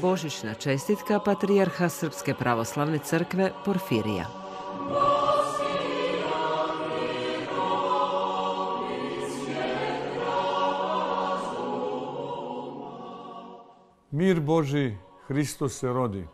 Božićna čestitka Patrijarha Srpske pravoslavne crkve Porfirija. Mir Boži, Hristo se rodi.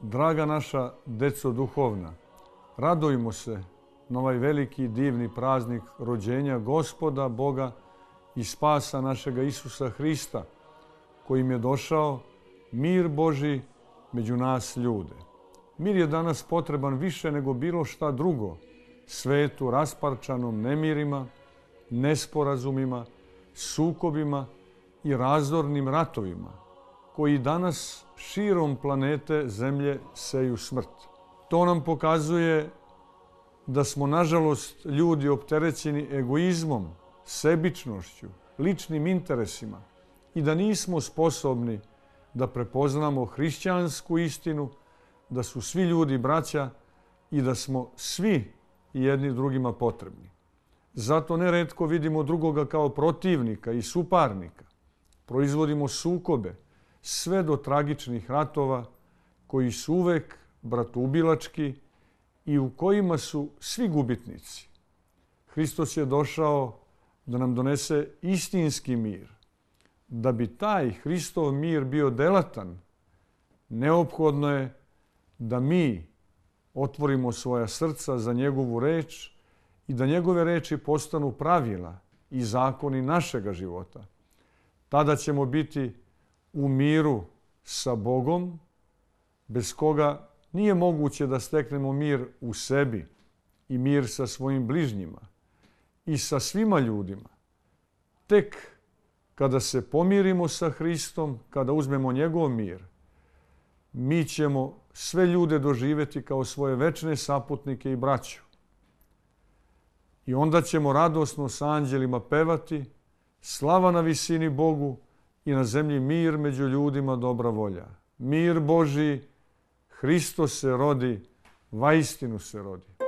Draga naša deco duhovna, radujmo se na ovaj veliki divni praznik rođenja gospoda Boga i spasa našega Isusa Hrista, kojim je došao mir Boži među nas ljude. Mir je danas potreban više nego bilo šta drugo, svetu rasparčanom nemirima, nesporazumima, sukobima i razornim ratovima, koji danas širom planete Zemlje seju smrt. To nam pokazuje da smo, nažalost, ljudi opterećeni egoizmom, sebičnošću, ličnim interesima i da nismo sposobni da prepoznamo hrišćansku istinu, da su svi ljudi braća i da smo svi jedni drugima potrebni. Zato neretko vidimo drugoga kao protivnika i suparnika. Proizvodimo sukobe, sve do tragičnih ratova koji su uvek bratubilački i u kojima su svi gubitnici. Hristos je došao da nam donese istinski mir, da bi taj Hristov mir bio delatan, neophodno je da mi otvorimo svoja srca za njegovu reč i da njegove reči postanu pravila i zakoni našega života. Tada ćemo biti u miru sa Bogom, bez koga nije moguće da steknemo mir u sebi i mir sa svojim bližnjima i sa svima ljudima. Tek kada se pomirimo sa Hristom, kada uzmemo njegov mir, mi ćemo sve ljude doživjeti kao svoje večne saputnike i braću. I onda ćemo radosno sa anđelima pevati, slava na visini Bogu i na zemlji mir među ljudima dobra volja. Mir Boži, Hristo se rodi, vaistinu se rodi.